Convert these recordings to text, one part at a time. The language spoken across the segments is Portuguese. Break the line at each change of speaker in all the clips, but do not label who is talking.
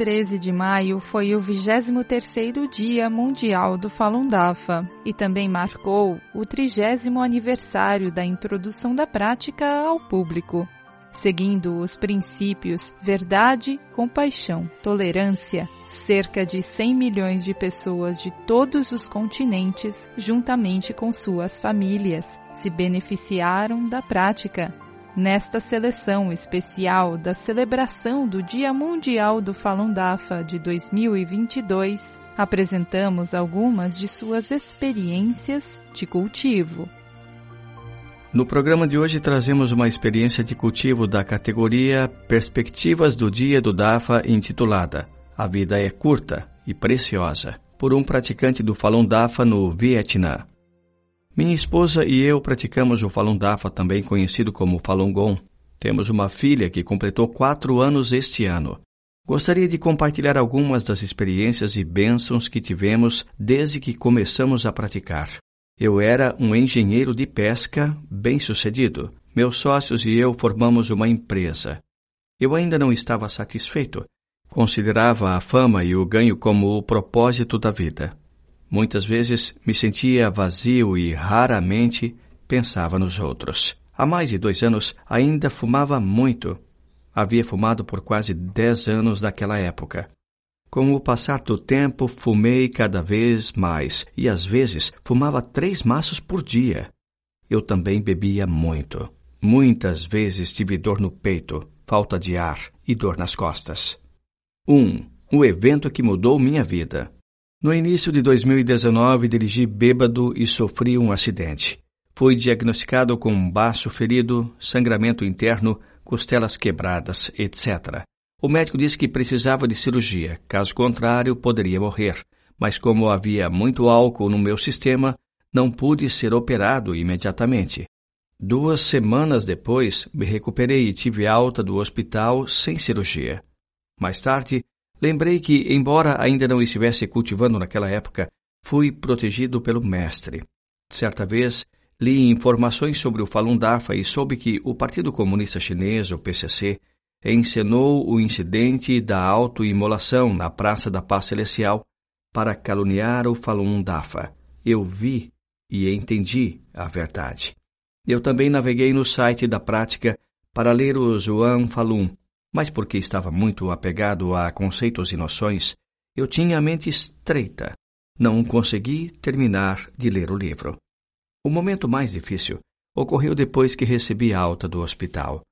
13 de maio foi o 23º Dia Mundial do Falun Dafa e também marcou o 30 aniversário da introdução da prática ao público. Seguindo os princípios verdade, compaixão, tolerância, cerca de 100 milhões de pessoas de todos os continentes, juntamente com suas famílias, se beneficiaram da prática Nesta seleção especial da celebração do Dia Mundial do Falun Dafa de 2022, apresentamos algumas de suas experiências de cultivo.
No programa de hoje trazemos uma experiência de cultivo da categoria Perspectivas do Dia do Dafa intitulada A Vida é Curta e Preciosa, por um praticante do Falun Dafa no Vietnã. Minha esposa e eu praticamos o Falun Dafa, também conhecido como Falun Gong. Temos uma filha que completou quatro anos este ano. Gostaria de compartilhar algumas das experiências e bênçãos que tivemos desde que começamos a praticar. Eu era um engenheiro de pesca bem-sucedido. Meus sócios e eu formamos uma empresa. Eu ainda não estava satisfeito. Considerava a fama e o ganho como o propósito da vida. Muitas vezes me sentia vazio e raramente pensava nos outros. Há mais de dois anos ainda fumava muito. Havia fumado por quase dez anos naquela época. Com o passar do tempo, fumei cada vez mais e às vezes fumava três maços por dia. Eu também bebia muito. Muitas vezes tive dor no peito, falta de ar e dor nas costas. Um, o evento que mudou minha vida. No início de 2019, dirigi bêbado e sofri um acidente. Fui diagnosticado com um baço ferido, sangramento interno, costelas quebradas, etc. O médico disse que precisava de cirurgia, caso contrário, poderia morrer. Mas como havia muito álcool no meu sistema, não pude ser operado imediatamente. Duas semanas depois, me recuperei e tive alta do hospital sem cirurgia. Mais tarde, Lembrei que, embora ainda não estivesse cultivando naquela época, fui protegido pelo mestre. Certa vez, li informações sobre o Falun Dafa e soube que o Partido Comunista Chinês, o PCC, encenou o incidente da autoimolação na Praça da Paz Celestial para caluniar o Falun Dafa. Eu vi e entendi a verdade. Eu também naveguei no site da prática para ler o Zhuang Falun, mas porque estava muito apegado a conceitos e noções, eu tinha a mente estreita. Não consegui terminar de ler o livro. O momento mais difícil ocorreu depois que recebi alta do hospital.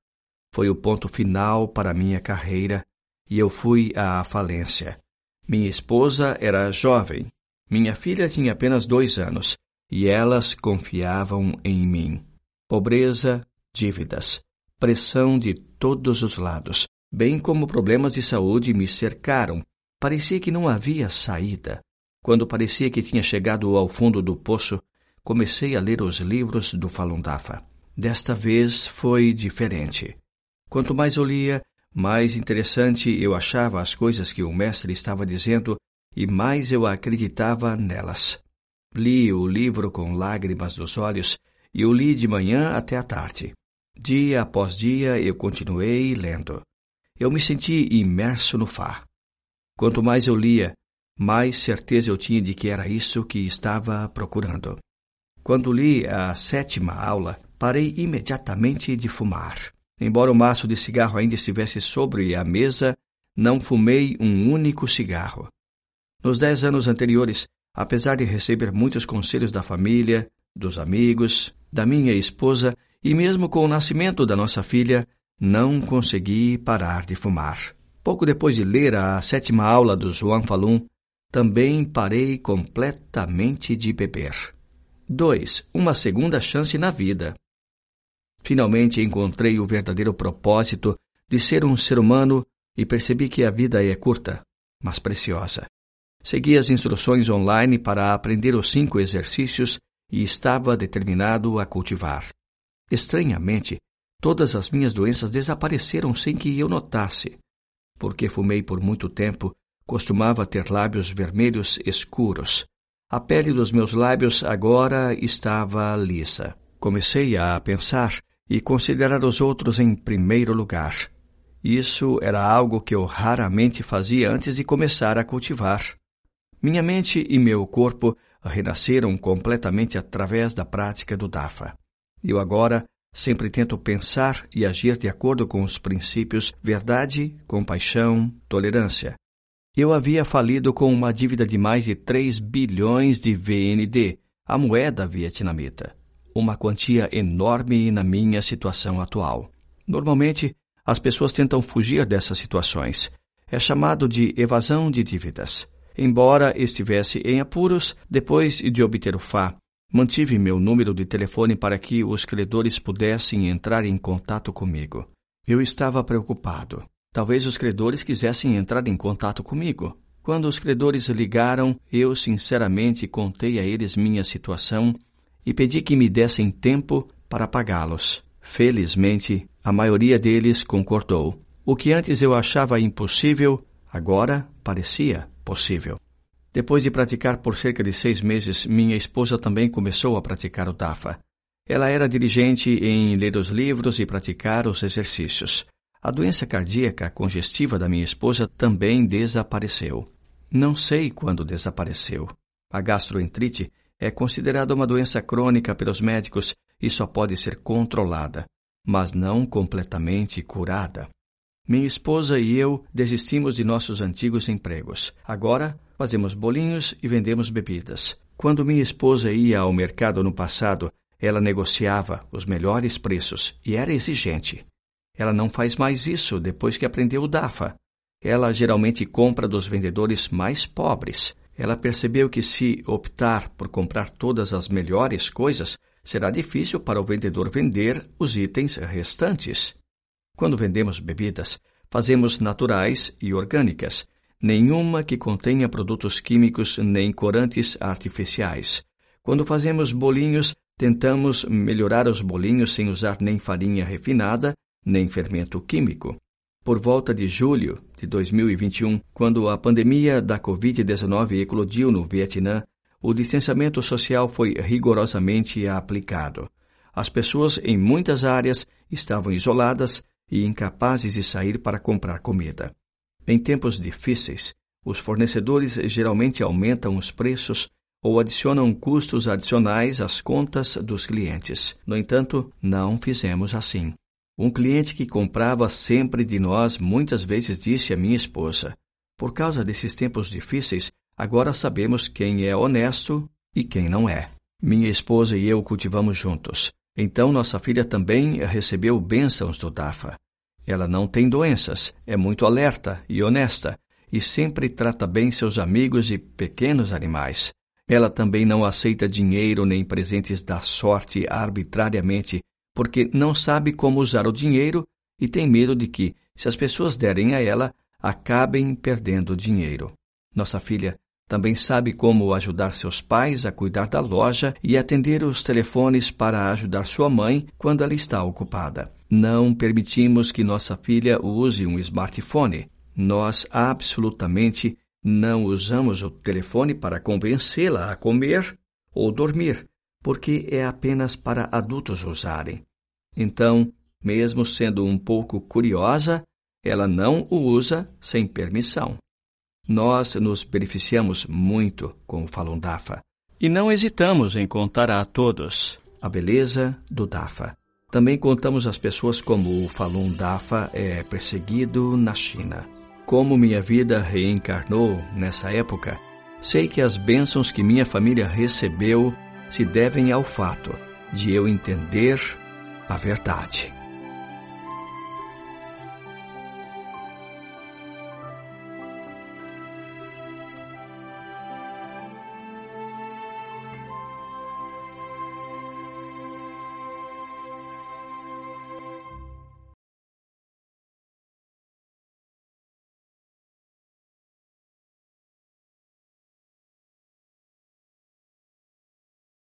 Foi o ponto final para minha carreira e eu fui à falência. Minha esposa era jovem, minha filha tinha apenas dois anos e elas confiavam em mim. Pobreza, dívidas, pressão de todos os lados, bem como problemas de saúde me cercaram. Parecia que não havia saída. Quando parecia que tinha chegado ao fundo do poço, comecei a ler os livros do Falun Dafa. Desta vez foi diferente. Quanto mais eu lia, mais interessante eu achava as coisas que o mestre estava dizendo e mais eu acreditava nelas. Li o livro com lágrimas nos olhos e o li de manhã até a tarde. Dia após dia eu continuei lendo. Eu me senti imerso no Fá. Quanto mais eu lia, mais certeza eu tinha de que era isso que estava procurando. Quando li a sétima aula, parei imediatamente de fumar. Embora o maço de cigarro ainda estivesse sobre a mesa, não fumei um único cigarro. Nos dez anos anteriores, apesar de receber muitos conselhos da família, dos amigos, da minha esposa e mesmo com o nascimento da nossa filha, não consegui parar de fumar. Pouco depois de ler a sétima aula do João Falun, também parei completamente de beber. 2. Uma segunda chance na vida. Finalmente encontrei o verdadeiro propósito de ser um ser humano e percebi que a vida é curta, mas preciosa. Segui as instruções online para aprender os cinco exercícios e estava determinado a cultivar. Estranhamente, todas as minhas doenças desapareceram sem que eu notasse. Porque fumei por muito tempo, costumava ter lábios vermelhos escuros. A pele dos meus lábios agora estava lisa. Comecei a pensar e considerar os outros em primeiro lugar. Isso era algo que eu raramente fazia antes de começar a cultivar. Minha mente e meu corpo renasceram completamente através da prática do DAFA. Eu agora sempre tento pensar e agir de acordo com os princípios verdade, compaixão, tolerância. Eu havia falido com uma dívida de mais de 3 bilhões de VND, a moeda vietnamita, uma quantia enorme na minha situação atual. Normalmente, as pessoas tentam fugir dessas situações. É chamado de evasão de dívidas. Embora estivesse em apuros, depois de obter o FA, mantive meu número de telefone para que os credores pudessem entrar em contato comigo. Eu estava preocupado. Talvez os credores quisessem entrar em contato comigo. Quando os credores ligaram, eu sinceramente contei a eles minha situação e pedi que me dessem tempo para pagá-los. Felizmente, a maioria deles concordou. O que antes eu achava impossível, agora parecia possível. Depois de praticar por cerca de seis meses, minha esposa também começou a praticar o DAFA. Ela era diligente em ler os livros e praticar os exercícios. A doença cardíaca congestiva da minha esposa também desapareceu. Não sei quando desapareceu. A gastroenterite é considerada uma doença crônica pelos médicos e só pode ser controlada mas não completamente curada. Minha esposa e eu desistimos de nossos antigos empregos. Agora fazemos bolinhos e vendemos bebidas. Quando minha esposa ia ao mercado no passado, ela negociava os melhores preços e era exigente. Ela não faz mais isso depois que aprendeu o DAFA. Ela geralmente compra dos vendedores mais pobres. Ela percebeu que se optar por comprar todas as melhores coisas, será difícil para o vendedor vender os itens restantes. Quando vendemos bebidas, fazemos naturais e orgânicas, nenhuma que contenha produtos químicos nem corantes artificiais. Quando fazemos bolinhos, tentamos melhorar os bolinhos sem usar nem farinha refinada, nem fermento químico. Por volta de julho de 2021, quando a pandemia da Covid-19 eclodiu no Vietnã, o distanciamento social foi rigorosamente aplicado. As pessoas em muitas áreas estavam isoladas e incapazes de sair para comprar comida. Em tempos difíceis, os fornecedores geralmente aumentam os preços ou adicionam custos adicionais às contas dos clientes. No entanto, não fizemos assim. Um cliente que comprava sempre de nós muitas vezes disse à minha esposa: Por causa desses tempos difíceis, Agora sabemos quem é honesto e quem não é. Minha esposa e eu cultivamos juntos. Então nossa filha também recebeu bênçãos do Dafa. Ela não tem doenças, é muito alerta e honesta e sempre trata bem seus amigos e pequenos animais. Ela também não aceita dinheiro nem presentes da sorte arbitrariamente, porque não sabe como usar o dinheiro e tem medo de que, se as pessoas derem a ela, acabem perdendo dinheiro. Nossa filha também sabe como ajudar seus pais a cuidar da loja e atender os telefones para ajudar sua mãe quando ela está ocupada. Não permitimos que nossa filha use um smartphone. Nós absolutamente não usamos o telefone para convencê-la a comer ou dormir, porque é apenas para adultos usarem. Então, mesmo sendo um pouco curiosa, ela não o usa sem permissão. Nós nos beneficiamos muito com o Falun Dafa e não hesitamos em contar a todos a beleza do Dafa. Também contamos às pessoas como o Falun Dafa é perseguido na China. Como minha vida reencarnou nessa época, sei que as bênçãos que minha família recebeu se devem ao fato de eu entender a verdade.